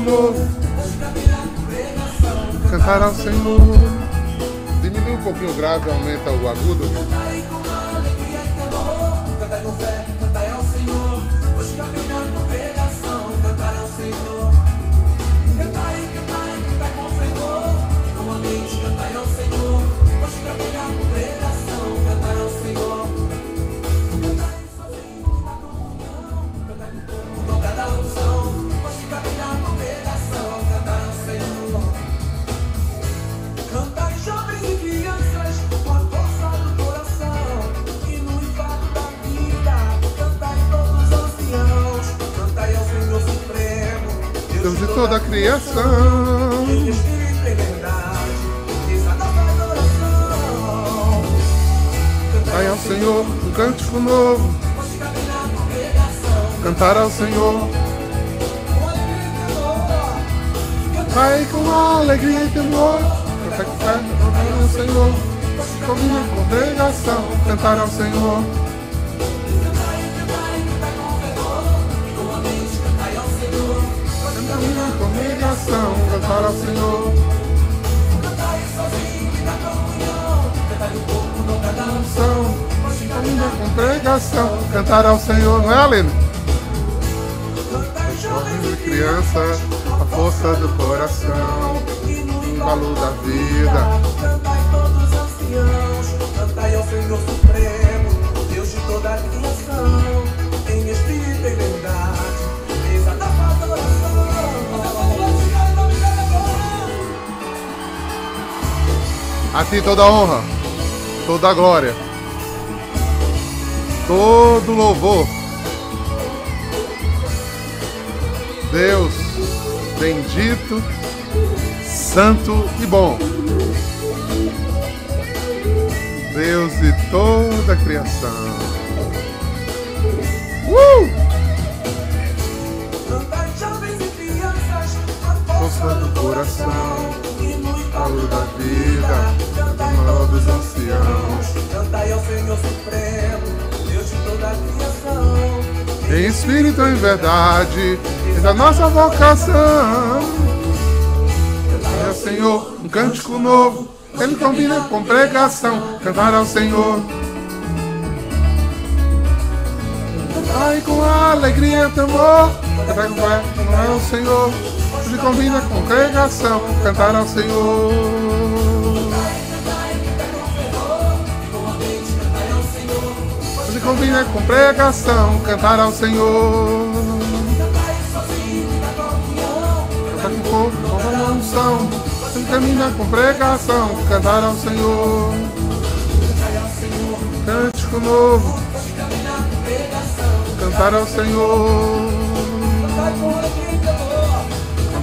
novo. Cantar ao Senhor. Diminui um pouquinho o grave, aumenta o agudo. Criação. Cantai ao Senhor um cântico novo. Cantar ao Senhor. Vai com alegria e temor. Cantar ao Senhor. Combina com pregação. Cantar ao Senhor. Pregação. Cantar ao Senhor. Cantai sozinho e na comunhão, cantai no corpo, não cada unção. Hoje Combina com pregação. Cantar ao Senhor. Não é, Aline? Cantai jovens e Criança, a força do coração. no Valor da vida. Cantai todos os anciãos, cantai ao Senhor Supremo, Deus de toda a criação, A ti toda honra, toda glória, todo louvor. Deus bendito, santo e bom. Deus de toda a criação. Uh! E Força do coração, embalo da da vida, vida, cantai maior dos anciãos. cantai ao Senhor Supremo, Deus de toda a criação. Em espírito e em verdade, é da nossa vocação. Cantar ao Senhor um cântico novo, ele combina com pregação. Cantar ao Senhor. Ai, com alegria e temor, cantar com fé, cantar ao Senhor. Ele combina com pregação. Cantar ao Senhor. Ele combina com pregação. Cantar ao Senhor. Cantar com fogo, com a unção. Ele caminha com pregação. Cantar ao Senhor. Cântico novo. Cantar ao Senhor.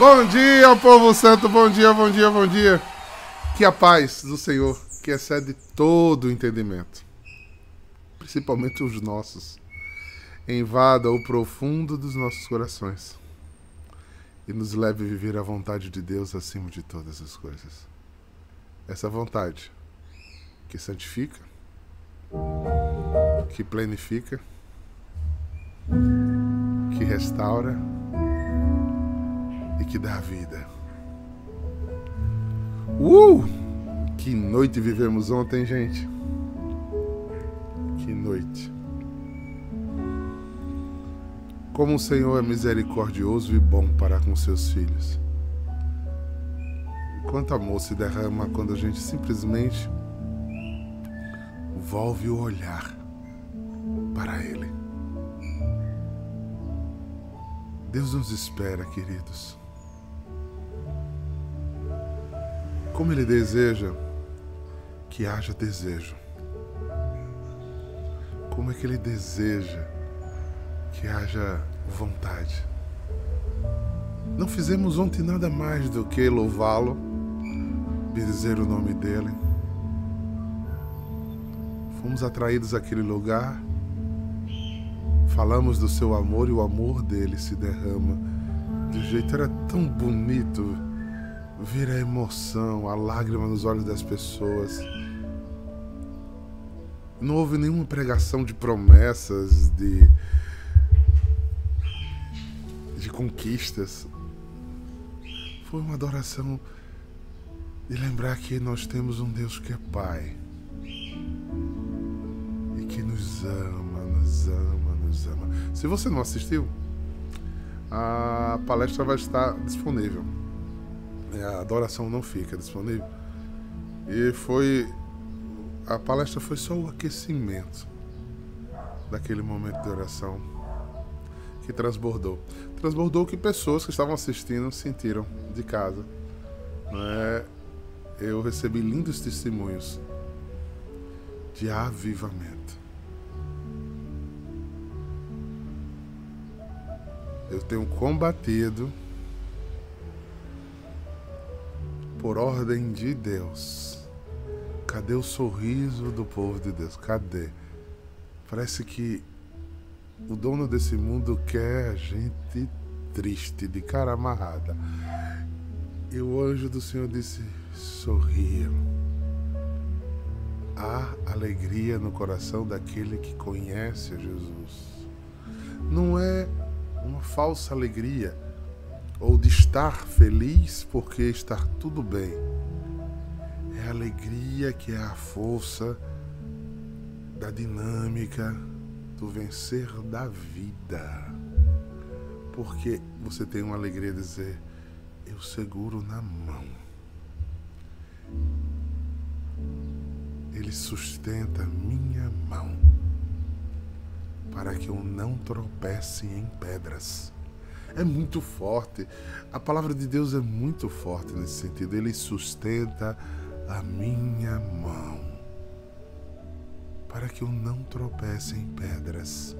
Bom dia, povo santo. Bom dia, bom dia, bom dia. Que a paz do Senhor, que excede todo o entendimento, principalmente os nossos, invada o profundo dos nossos corações e nos leve a viver a vontade de Deus acima de todas as coisas. Essa vontade que santifica, que planifica, que restaura e que dá vida. Uh! Que noite vivemos ontem, gente. Que noite. Como o Senhor é misericordioso e bom para com seus filhos. Quanto amor se derrama quando a gente simplesmente volve o olhar para Ele. Deus nos espera, queridos. Como Ele deseja que haja desejo. Como é que Ele deseja que haja vontade. Não fizemos ontem nada mais do que louvá-lo, bendizer o nome dele. Fomos atraídos àquele lugar, falamos do seu amor e o amor dele se derrama. De jeito era tão bonito ver a emoção, a lágrima nos olhos das pessoas. Não houve nenhuma pregação de promessas, de, de conquistas. Foi uma adoração de lembrar que nós temos um Deus que é Pai e que nos ama, nos ama, nos ama. Se você não assistiu, a palestra vai estar disponível. É, a adoração não fica disponível. E foi a palestra foi só o aquecimento daquele momento de oração que transbordou. Transbordou que pessoas que estavam assistindo sentiram de casa. Né? Eu recebi lindos testemunhos de avivamento. Eu tenho combatido por ordem de Deus Cadê o sorriso do povo de Deus? Cadê? Parece que o dono desse mundo quer a gente triste, de cara amarrada. E o anjo do Senhor disse: sorriam. Há alegria no coração daquele que conhece Jesus. Não é uma falsa alegria ou de estar feliz porque está tudo bem é a alegria que é a força da dinâmica do vencer da vida. Porque você tem uma alegria de dizer: Eu seguro na mão. Ele sustenta minha mão para que eu não tropece em pedras. É muito forte. A palavra de Deus é muito forte nesse sentido. Ele sustenta a minha mão, para que eu não tropece em pedras.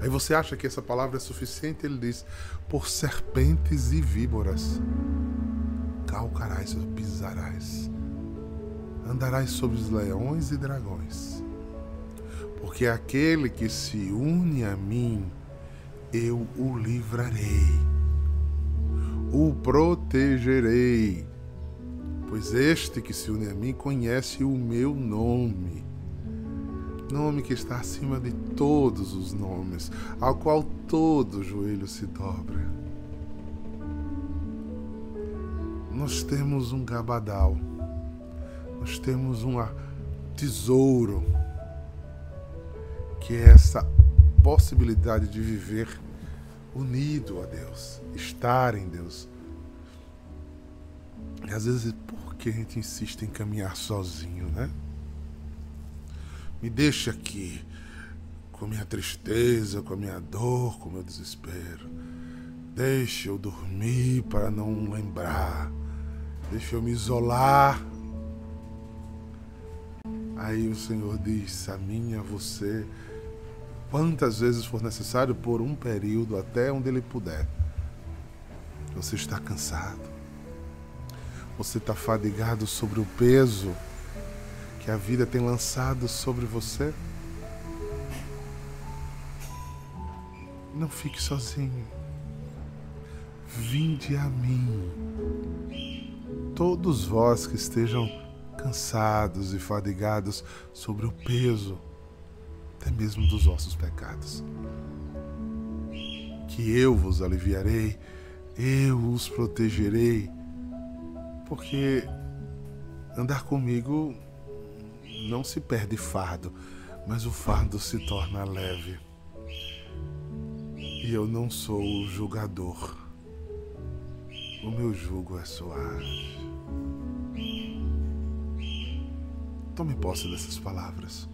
Aí você acha que essa palavra é suficiente? Ele diz: por serpentes e víboras calcarás ou pisarás, andarás sobre os leões e dragões. Porque aquele que se une a mim, eu o livrarei, o protegerei pois este que se une a mim conhece o meu nome. Nome que está acima de todos os nomes, ao qual todo joelho se dobra. Nós temos um gabadal, nós temos um tesouro, que é essa possibilidade de viver unido a Deus, estar em Deus. E às vezes, que a gente insiste em caminhar sozinho, né? Me deixa aqui com minha tristeza, com a minha dor, com o meu desespero. Deixa eu dormir para não lembrar. Deixa eu me isolar. Aí o Senhor diz a mim, a você, quantas vezes for necessário, por um período, até onde Ele puder. Você está cansado você está fadigado sobre o peso que a vida tem lançado sobre você? Não fique sozinho. Vinde a mim. Todos vós que estejam cansados e fadigados sobre o peso, até mesmo dos vossos pecados. Que eu vos aliviarei, eu os protegerei porque andar comigo não se perde fardo, mas o fardo se torna leve. E eu não sou o julgador. O meu jugo é suave. Tome posse dessas palavras.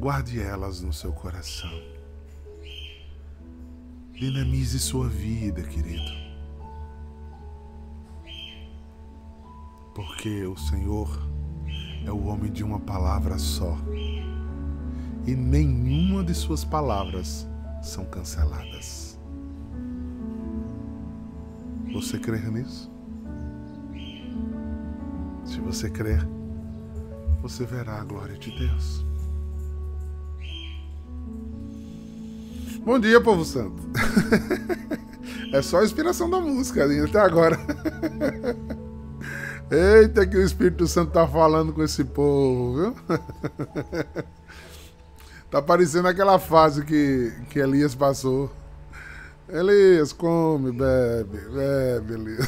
Guarde elas no seu coração. Dinamize sua vida, querido. porque o Senhor é o homem de uma palavra só. E nenhuma de suas palavras são canceladas. Você crê nisso? Se você crer, você verá a glória de Deus. Bom dia, povo santo. É só a inspiração da música até agora. Eita, que o Espírito Santo tá falando com esse povo, viu? Tá parecendo aquela fase que, que Elias passou. Elias, come, bebe, bebe, Elias.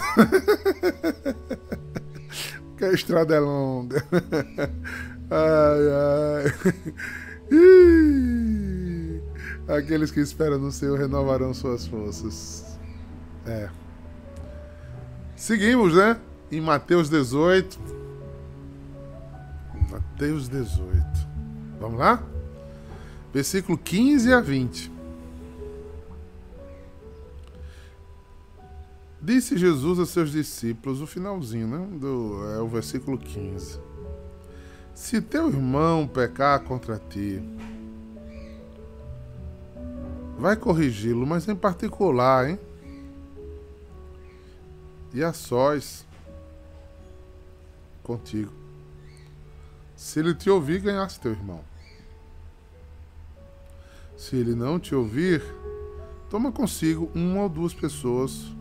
que a estrada é longa. Ai, ai. Ih. Aqueles que esperam no Senhor renovarão suas forças. É. Seguimos, né? Em Mateus 18. Mateus 18. Vamos lá? Versículo 15 a 20. Disse Jesus a seus discípulos, o finalzinho, né? Do, é o versículo 15. Se teu irmão pecar contra ti, vai corrigi-lo, mas em particular, hein? E a sós contigo. Se ele te ouvir, ganhaste teu irmão. Se ele não te ouvir, toma consigo uma ou duas pessoas,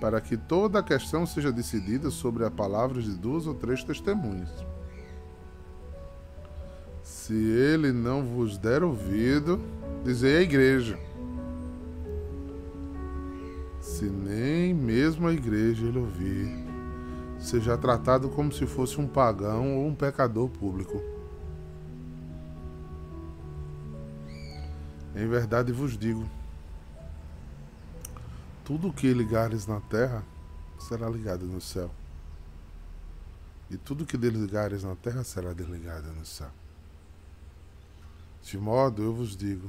para que toda a questão seja decidida sobre a palavra de duas ou três testemunhas. Se ele não vos der ouvido, dizei à igreja. Se nem mesmo a igreja ele ouvir, seja tratado como se fosse um pagão ou um pecador público. Em verdade vos digo: tudo o que ligares na terra será ligado no céu, e tudo o que desligares na terra será desligado no céu. De modo, eu vos digo: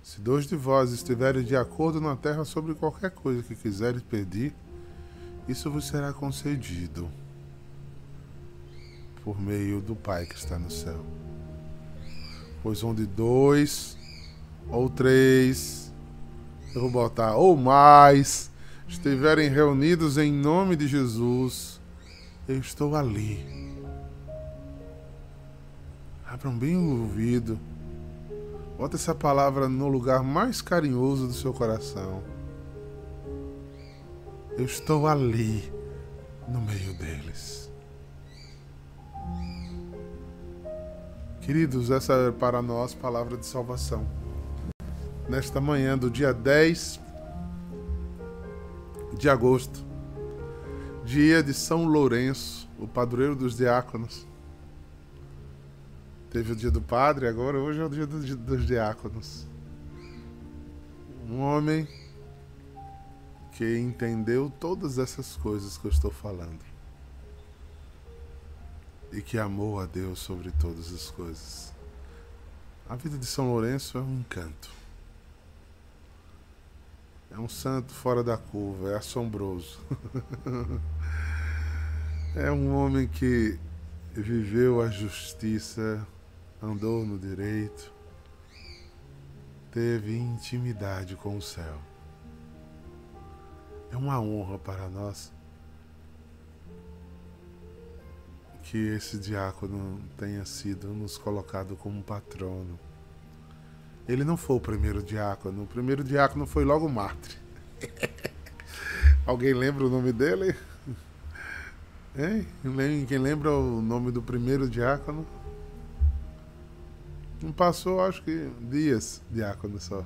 se dois de vós estiverem de acordo na terra sobre qualquer coisa que quiseres pedir, isso vos será concedido por meio do Pai que está no céu. Pois onde dois ou três, eu vou botar, ou mais, estiverem reunidos em nome de Jesus, eu estou ali. Abram bem o ouvido. Bota essa palavra no lugar mais carinhoso do seu coração. Eu estou ali, no meio deles. Queridos, essa é para nós palavra de salvação nesta manhã do dia 10 de agosto, dia de São Lourenço, o padroeiro dos diáconos. Teve o dia do padre, agora hoje é o dia dos, dos diáconos. Um homem que entendeu todas essas coisas que eu estou falando e que amou a Deus sobre todas as coisas. A vida de São Lourenço é um encanto. É um santo fora da curva, é assombroso. é um homem que viveu a justiça, andou no direito, teve intimidade com o céu. É uma honra para nós que esse diácono tenha sido nos colocado como patrono. Ele não foi o primeiro diácono. O primeiro diácono foi logo mártir. Alguém lembra o nome dele? Hein? Quem lembra o nome do primeiro diácono? Não passou, acho que dias, diácono só.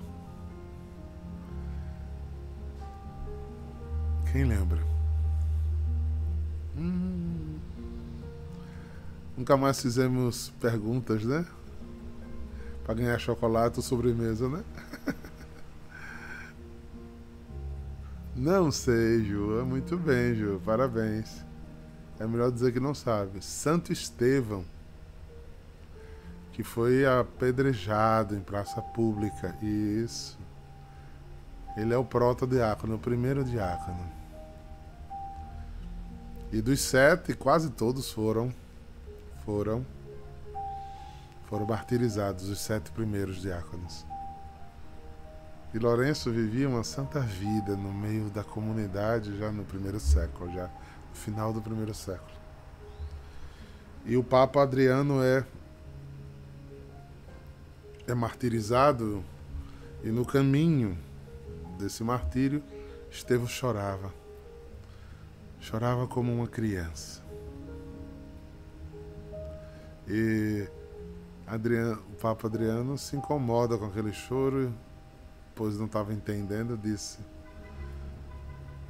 Quem lembra? Hum. Nunca mais fizemos perguntas, né? Para ganhar chocolate ou sobremesa, né? Não sei, Ju. Muito bem, Ju. Parabéns. É melhor dizer que não sabe. Santo Estevão, que foi apedrejado em praça pública. Isso. Ele é o proto-diácono, o primeiro diácono. E dos sete, quase todos foram foram foram martirizados os sete primeiros diáconos. E Lourenço vivia uma santa vida no meio da comunidade já no primeiro século, já no final do primeiro século. E o Papa Adriano é é martirizado e no caminho desse martírio Estevão chorava. Chorava como uma criança. E Adriano, o Papa Adriano se incomoda com aquele choro, pois não estava entendendo, disse: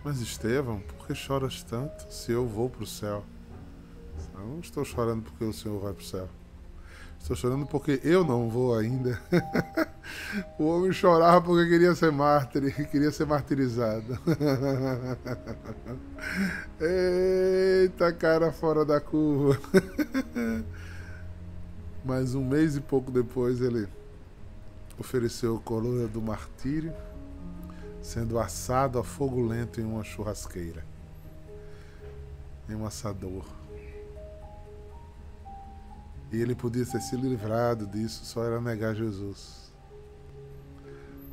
Mas Estevão, por que choras tanto se eu vou para o céu? Eu não estou chorando porque o Senhor vai para o céu. Estou chorando porque eu não vou ainda. o homem chorava porque queria ser mártir, queria ser martirizado. Eita, cara fora da curva. Mas um mês e pouco depois ele ofereceu a coluna do martírio, sendo assado a fogo lento em uma churrasqueira, em um assador. E ele podia ter se livrado disso, só era negar Jesus.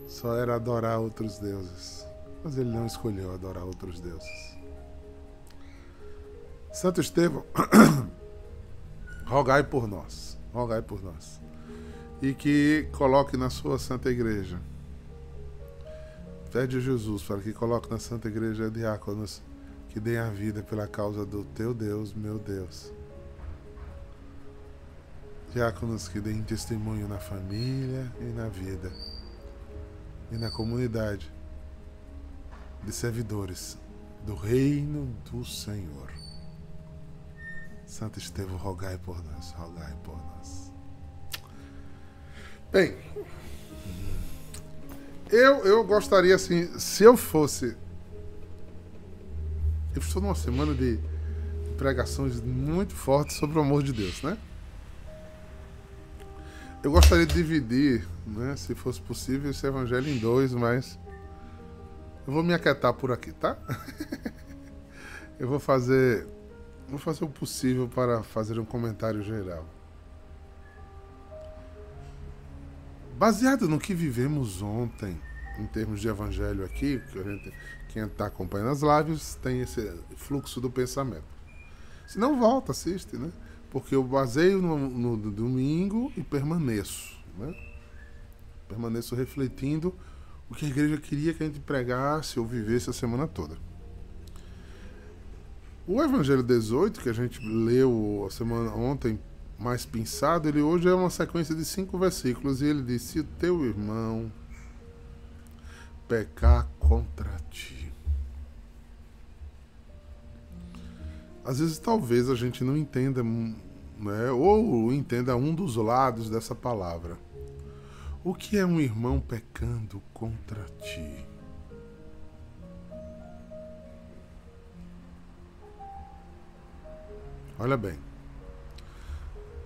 Só era adorar outros deuses. Mas ele não escolheu adorar outros deuses. Santo Estevão, rogai por nós, rogai por nós. E que coloque na sua santa igreja. Pede a Jesus para que coloque na santa igreja diáconos que deem a vida pela causa do teu Deus, meu Deus diáconos que deem testemunho na família e na vida e na comunidade de servidores do reino do Senhor. Santo Estevão, rogai por nós, rogai por nós. Bem, eu, eu gostaria assim, se eu fosse. Eu estou numa semana de pregações muito fortes sobre o amor de Deus, né? Eu gostaria de dividir, né, se fosse possível, esse evangelho em dois, mas eu vou me aquietar por aqui, tá? eu vou fazer vou fazer o possível para fazer um comentário geral. Baseado no que vivemos ontem, em termos de evangelho aqui, que a gente, quem está acompanhando as lives tem esse fluxo do pensamento. Se não, volta, assiste, né? Porque eu baseio no, no, domingo e permaneço. Né? Permaneço refletindo o que a igreja queria que a gente pregasse ou vivesse a semana toda. O Evangelho 18, que a gente leu a semana ontem, mais pensado, ele hoje é uma sequência de cinco versículos e ele diz: Se o teu irmão pecar contra ti. Às vezes talvez a gente não entenda, né, ou entenda um dos lados dessa palavra. O que é um irmão pecando contra ti? Olha bem.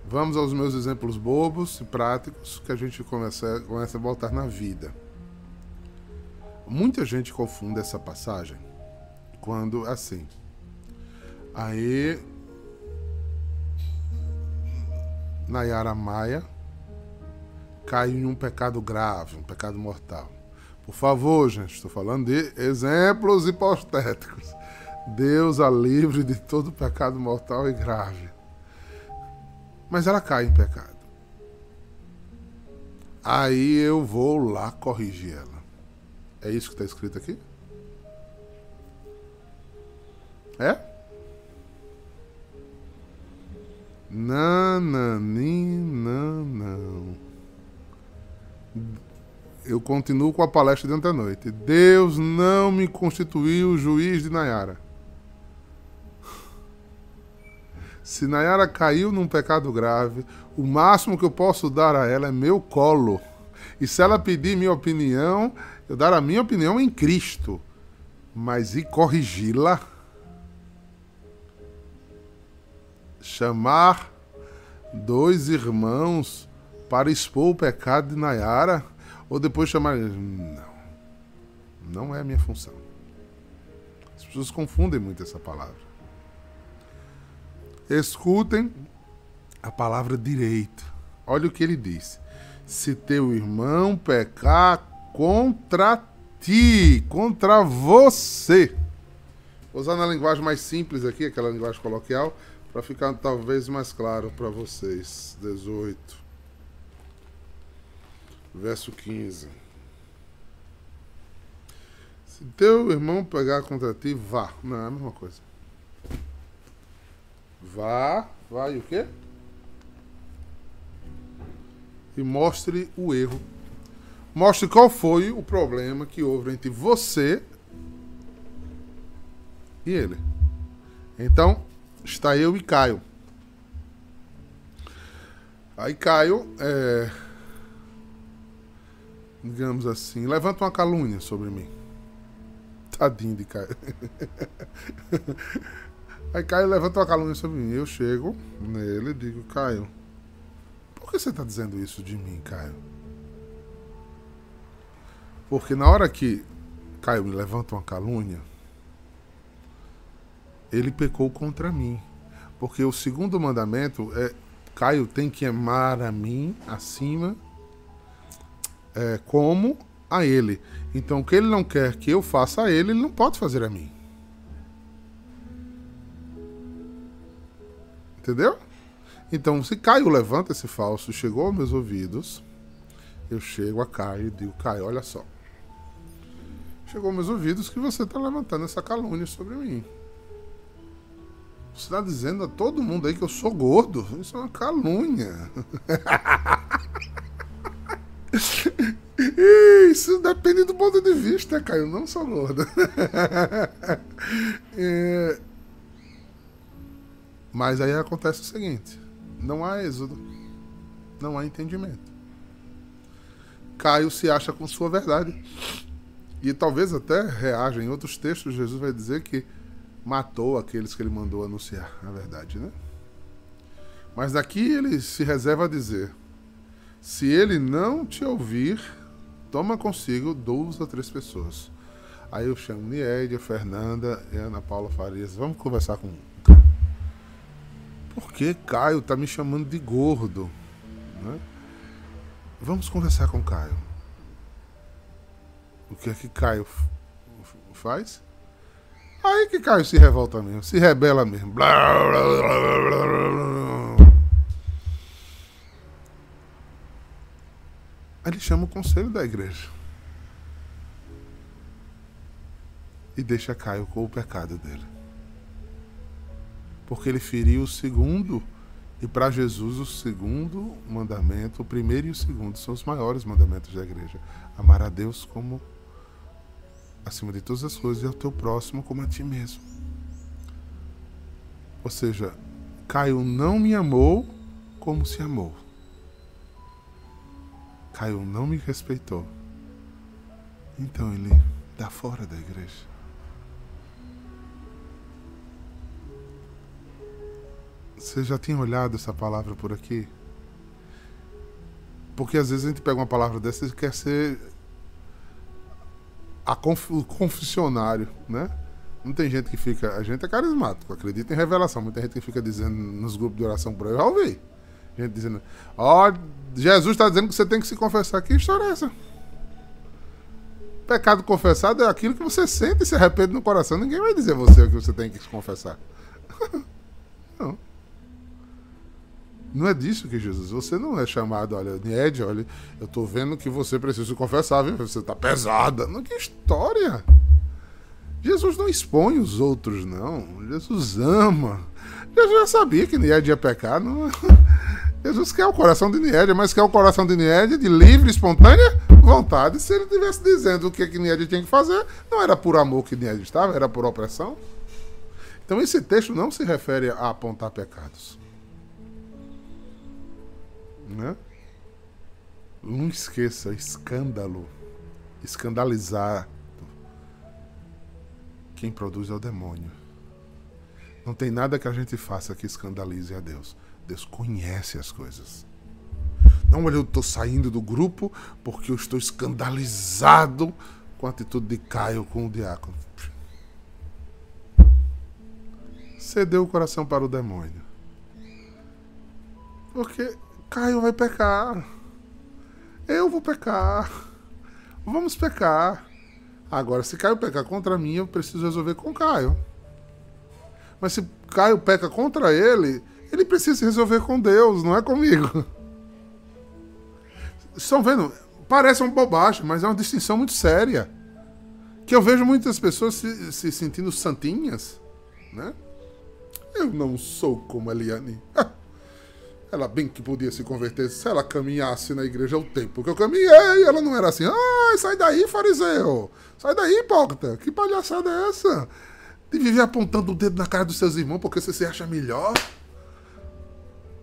Vamos aos meus exemplos bobos e práticos que a gente começa, começa a voltar na vida. Muita gente confunde essa passagem quando assim. Aí. Nayara Maia caiu em um pecado grave, um pecado mortal. Por favor, gente, estou falando de exemplos hipotéticos. Deus a livre de todo pecado mortal e grave. Mas ela cai em pecado. Aí eu vou lá corrigir ela. É isso que está escrito aqui? É? Nanani, não, não. Eu continuo com a palestra de ontem à noite. Deus não me constituiu juiz de Nayara. Se Nayara caiu num pecado grave, o máximo que eu posso dar a ela é meu colo. E se ela pedir minha opinião, eu dar a minha opinião em Cristo. Mas e corrigi-la? Chamar dois irmãos para expor o pecado de Nayara ou depois chamar. Não. Não é a minha função. As pessoas confundem muito essa palavra. Escutem a palavra direito. Olha o que ele diz. Se teu irmão pecar contra ti, contra você. Vou usar na linguagem mais simples aqui, aquela linguagem coloquial, para ficar talvez mais claro para vocês. 18, verso 15. Se teu irmão pegar contra ti, vá. Não, é a mesma coisa. Vá, vai o quê? E mostre o erro. Mostre qual foi o problema que houve entre você e ele. Então, está eu e Caio. Aí Caio, é, digamos assim, levanta uma calúnia sobre mim. Tadinho de Caio. Aí Caio levanta uma calúnia sobre mim. Eu chego nele e digo, Caio, por que você está dizendo isso de mim, Caio? Porque na hora que Caio me levanta uma calúnia, ele pecou contra mim. Porque o segundo mandamento é Caio tem que amar a mim acima é, como a ele. Então o que ele não quer que eu faça a ele, ele não pode fazer a mim. Entendeu? Então, se Caio levanta esse falso, chegou aos meus ouvidos, eu chego a Caio e digo, Caio, olha só. Chegou aos meus ouvidos que você está levantando essa calúnia sobre mim. Você está dizendo a todo mundo aí que eu sou gordo. Isso é uma calúnia. Isso depende do ponto de vista, Caio. Não sou gordo. É... Mas aí acontece o seguinte: não há êxodo, não há entendimento. Caio se acha com sua verdade. E talvez até reaja. Em outros textos, Jesus vai dizer que matou aqueles que ele mandou anunciar a verdade, né? Mas daqui ele se reserva a dizer: se ele não te ouvir, toma consigo duas ou três pessoas. Aí eu chamo Niédia, Fernanda e Ana Paula Farias. Vamos conversar com. Por que Caio tá me chamando de gordo? Né? Vamos conversar com Caio. O que é que Caio faz? Aí que Caio se revolta mesmo, se rebela mesmo. Blá, blá, blá, Aí ele chama o conselho da igreja. E deixa Caio com o pecado dele. Porque ele feriu o segundo, e para Jesus o segundo mandamento, o primeiro e o segundo, são os maiores mandamentos da igreja. Amar a Deus como acima de todas as coisas e ao teu próximo como a ti mesmo. Ou seja, Caio não me amou como se amou. Caio não me respeitou. Então ele dá fora da igreja. Você já tinha olhado essa palavra por aqui? Porque às vezes a gente pega uma palavra dessa e quer ser a conf, o confessionário, né? Não tem gente que fica. A gente é carismático, acredita em revelação. Muita gente que fica dizendo nos grupos de oração por aí, eu já ouvi. Gente dizendo, ó, oh, Jesus está dizendo que você tem que se confessar. Que história é essa? Pecado confessado é aquilo que você sente e se arrepende no coração. Ninguém vai dizer você o que você tem que se confessar. não. Não é disso que Jesus. Você não é chamado, olha, Nied, olha, eu tô vendo que você precisa confessar, viu? Você tá pesada. Não, que história! Jesus não expõe os outros, não. Jesus ama. Jesus já sabia que Nied ia pecar. Não... Jesus quer o coração de Nied, mas quer o coração de Nied de livre, espontânea vontade. Se ele estivesse dizendo o que, que Nied tinha que fazer, não era por amor que Nied estava, era por opressão. Então esse texto não se refere a apontar pecados. Né? Não esqueça, escândalo, escandalizar. Quem produz é o demônio. Não tem nada que a gente faça que escandalize a Deus. Deus conhece as coisas. Não, olha, eu estou saindo do grupo porque eu estou escandalizado com a atitude de Caio com o diácono. Cedeu o coração para o demônio. Porque Caio vai pecar. Eu vou pecar. Vamos pecar. Agora, se Caio pecar contra mim, eu preciso resolver com Caio. Mas se Caio peca contra ele, ele precisa resolver com Deus, não é comigo. Estão vendo? Parece uma bobagem, mas é uma distinção muito séria. Que eu vejo muitas pessoas se, se sentindo santinhas, né? Eu não sou como Eliane. Ela bem que podia se converter se ela caminhasse na igreja o tempo que eu caminhei. Ela não era assim. Ai, sai daí, fariseu. Sai daí, hipócrita. Que palhaçada é essa? De viver apontando o dedo na cara dos seus irmãos porque você se acha melhor.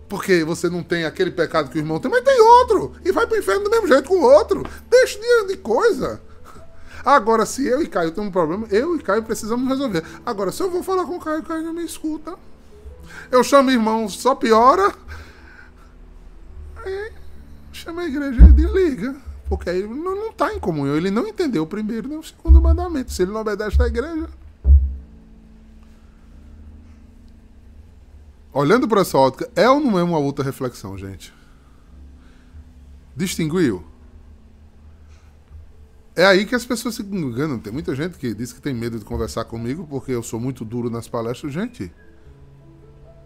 Porque você não tem aquele pecado que o irmão tem, mas tem outro. E vai pro inferno do mesmo jeito com o outro. Deixa de, coisa. Agora, se eu e Caio temos um problema, eu e Caio precisamos resolver. Agora, se eu vou falar com o Caio, o Caio não me escuta. Eu chamo irmão, só piora. Aí, chama a igreja e desliga. Porque aí não está em comunhão. Ele não entendeu o primeiro nem o segundo mandamento. Se ele não obedece à igreja. Olhando para essa ótica, é ou não é uma outra reflexão, gente? Distinguiu? É aí que as pessoas se enganam. Tem muita gente que diz que tem medo de conversar comigo porque eu sou muito duro nas palestras. Gente,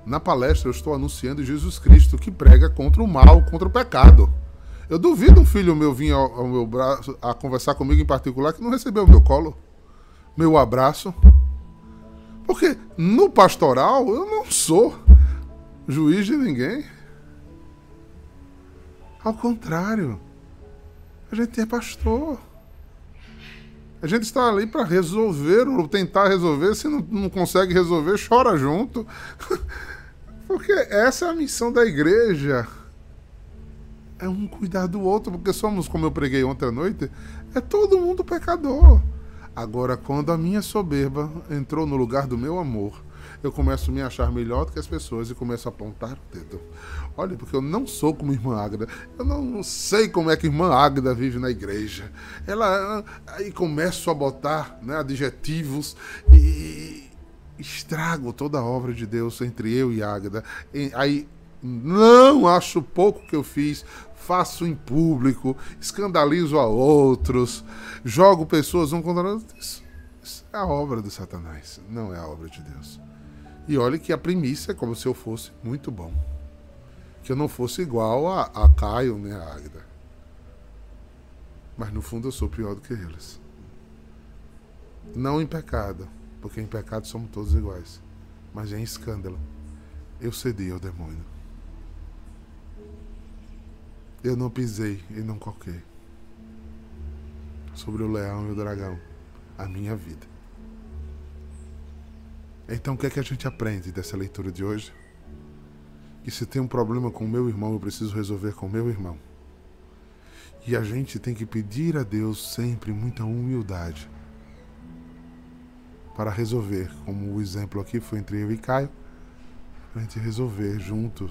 na palestra eu estou anunciando Jesus Cristo que prega contra o mal, contra o pecado. Eu duvido um filho meu vir ao, ao meu braço a conversar comigo em particular que não recebeu o meu colo, meu abraço. Porque no pastoral eu não sou juiz de ninguém. Ao contrário, a gente é pastor. A gente está ali para resolver ou tentar resolver. Se não, não consegue resolver, chora junto. Porque essa é a missão da igreja. É um cuidar do outro, porque somos, como eu preguei ontem à noite, é todo mundo pecador. Agora, quando a minha soberba entrou no lugar do meu amor, eu começo a me achar melhor do que as pessoas e começo a apontar o dedo. Olha, porque eu não sou como irmã Águeda. Eu não sei como é que irmã Águeda vive na igreja. Ela aí começo a botar né, adjetivos e estrago toda a obra de Deus entre eu e Águeda. Aí não acho pouco que eu fiz, faço em público, escandalizo a outros, jogo pessoas um contra outros. Isso é a obra do Satanás, não é a obra de Deus. E olhe que a primícia é como se eu fosse muito bom. Que eu não fosse igual a, a Caio nem a Águida. Mas no fundo eu sou pior do que eles. Não em pecado, porque em pecado somos todos iguais. Mas em escândalo, eu cedi ao demônio. Eu não pisei e não coquei sobre o leão e o dragão, a minha vida. Então o que é que a gente aprende dessa leitura de hoje? Que se tem um problema com o meu irmão, eu preciso resolver com o meu irmão. E a gente tem que pedir a Deus sempre muita humildade para resolver, como o exemplo aqui foi entre eu e Caio, para a gente resolver junto.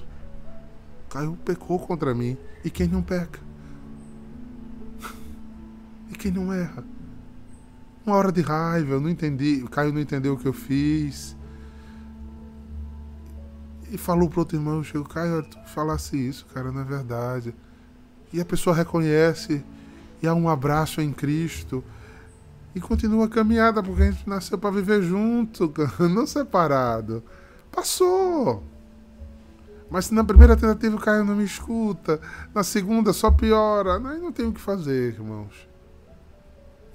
Caio pecou contra mim, e quem não peca? E quem não erra? Uma hora de raiva, eu não entendi. O Caio não entendeu o que eu fiz. E falou pro outro irmão, chegou, Caio, tu falasse isso, cara, não é verdade. E a pessoa reconhece, e há um abraço em Cristo. E continua a caminhada, porque a gente nasceu para viver junto, não separado. Passou. Mas se na primeira tentativa o Caio não me escuta, na segunda só piora, aí não tem o que fazer, irmãos.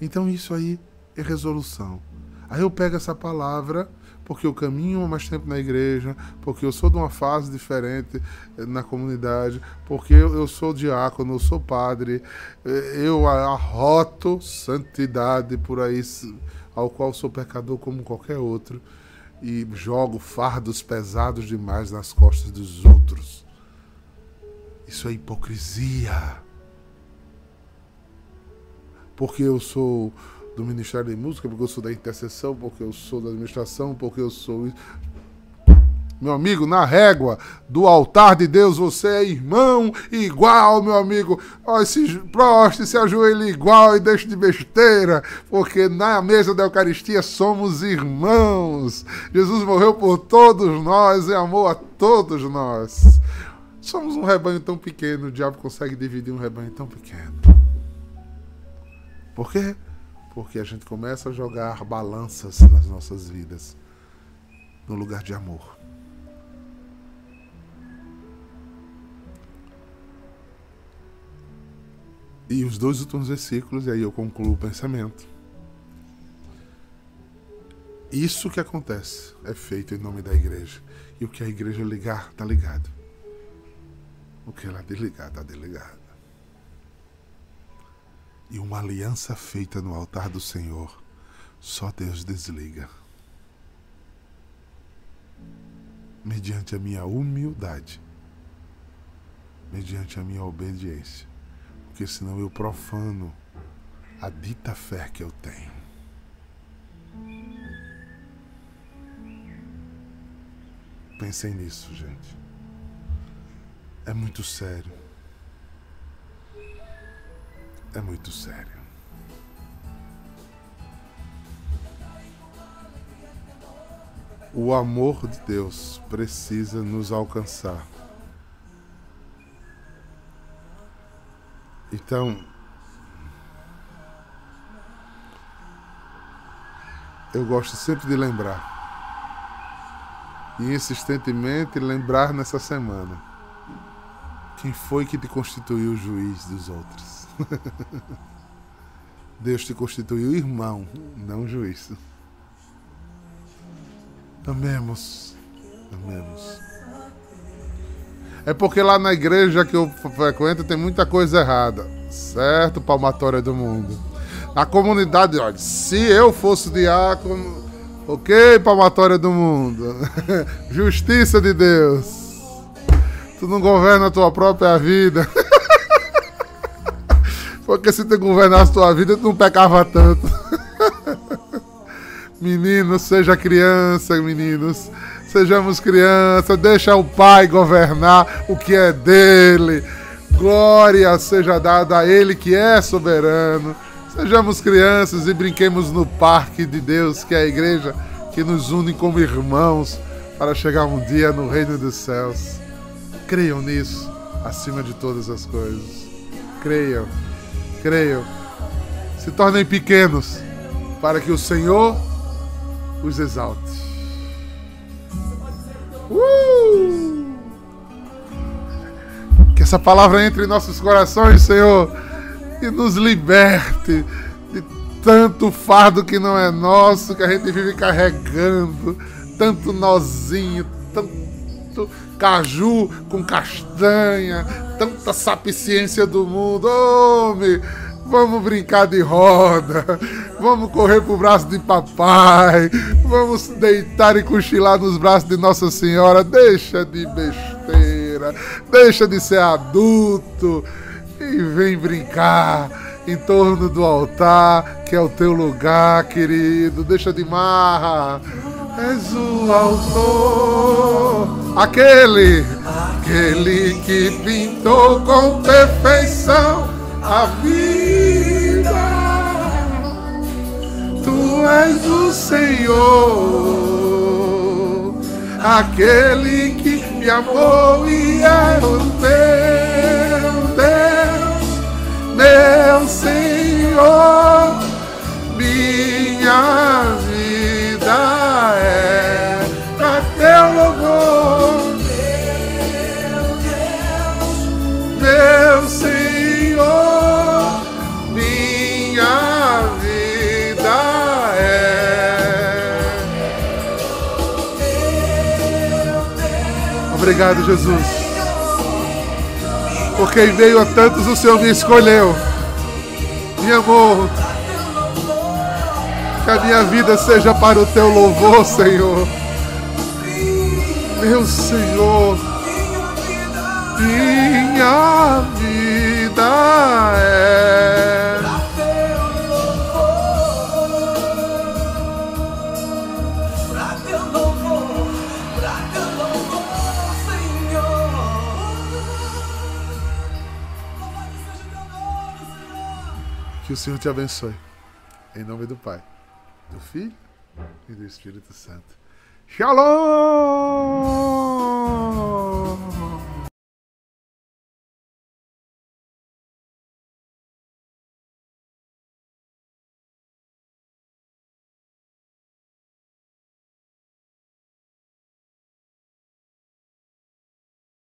Então isso aí é resolução. Aí eu pego essa palavra, porque eu caminho mais tempo na igreja, porque eu sou de uma fase diferente eh, na comunidade, porque eu, sou diácono, eu sou padre, eh, eu arroto santidade por aí, ao qual sou pecador como qualquer outro, e jogo fardos pesados demais nas costas dos outros. Isso é hipocrisia. Porque eu sou do Ministério de Música, porque eu sou da intercessão, porque eu sou da administração, porque eu sou. Meu amigo, na régua do altar de Deus, você é irmão igual, meu amigo. Ó, se proste, se ajoelhe igual e deixe de besteira, porque na mesa da Eucaristia somos irmãos. Jesus morreu por todos nós e amou a todos nós. Somos um rebanho tão pequeno, o diabo consegue dividir um rebanho tão pequeno. Por quê? Porque a gente começa a jogar balanças nas nossas vidas no lugar de amor. E os dois últimos versículos, e aí eu concluo o pensamento. Isso que acontece é feito em nome da igreja. E o que a igreja ligar, está ligado. O que ela desligar, está desligado. E uma aliança feita no altar do Senhor, só Deus desliga. Mediante a minha humildade, mediante a minha obediência porque senão eu profano a dita fé que eu tenho. Pensem nisso, gente. É muito sério. É muito sério. O amor de Deus precisa nos alcançar. Então, eu gosto sempre de lembrar. E insistentemente lembrar nessa semana. Quem foi que te constituiu juiz dos outros? Deus te constituiu irmão, não juiz. Amemos. Amemos. É porque lá na igreja que eu frequento tem muita coisa errada. Certo, palmatória do mundo. A comunidade, olha, se eu fosse diácono, ok, palmatória do mundo. Justiça de Deus. Tu não governa a tua própria vida. Porque se tu governasse tua vida, tu não pecava tanto. Meninos, seja criança, meninos. Sejamos crianças, deixa o Pai governar o que é dele. Glória seja dada a Ele que é soberano. Sejamos crianças e brinquemos no parque de Deus, que é a igreja que nos une como irmãos para chegar um dia no reino dos céus. Creiam nisso acima de todas as coisas. Creiam, creiam. Se tornem pequenos para que o Senhor os exalte. Uh! Que essa palavra entre em nossos corações, Senhor, e nos liberte de tanto fardo que não é nosso, que a gente vive carregando, tanto nozinho, tanto caju com castanha, tanta sapiciência do mundo. Homem, vamos brincar de roda, vamos correr pro braço de papai, vamos deitar e cochilar nos braços de Nossa Senhora. Deixa de besteira, deixa de ser adulto e vem brincar em torno do altar, que é o teu lugar, querido. Deixa de marra. És o autor, aquele, aquele que pintou com perfeição a vida. Tu és o Senhor, aquele que me amou e é o teu Obrigado, Jesus. Porque em meio a tantos o Senhor me escolheu, me amou. Que a minha vida seja para o teu louvor, Senhor. Meu Senhor, minha vida é. Que o Senhor te abençoe. Em nome do Pai, do Filho e do Espírito Santo. Shalom!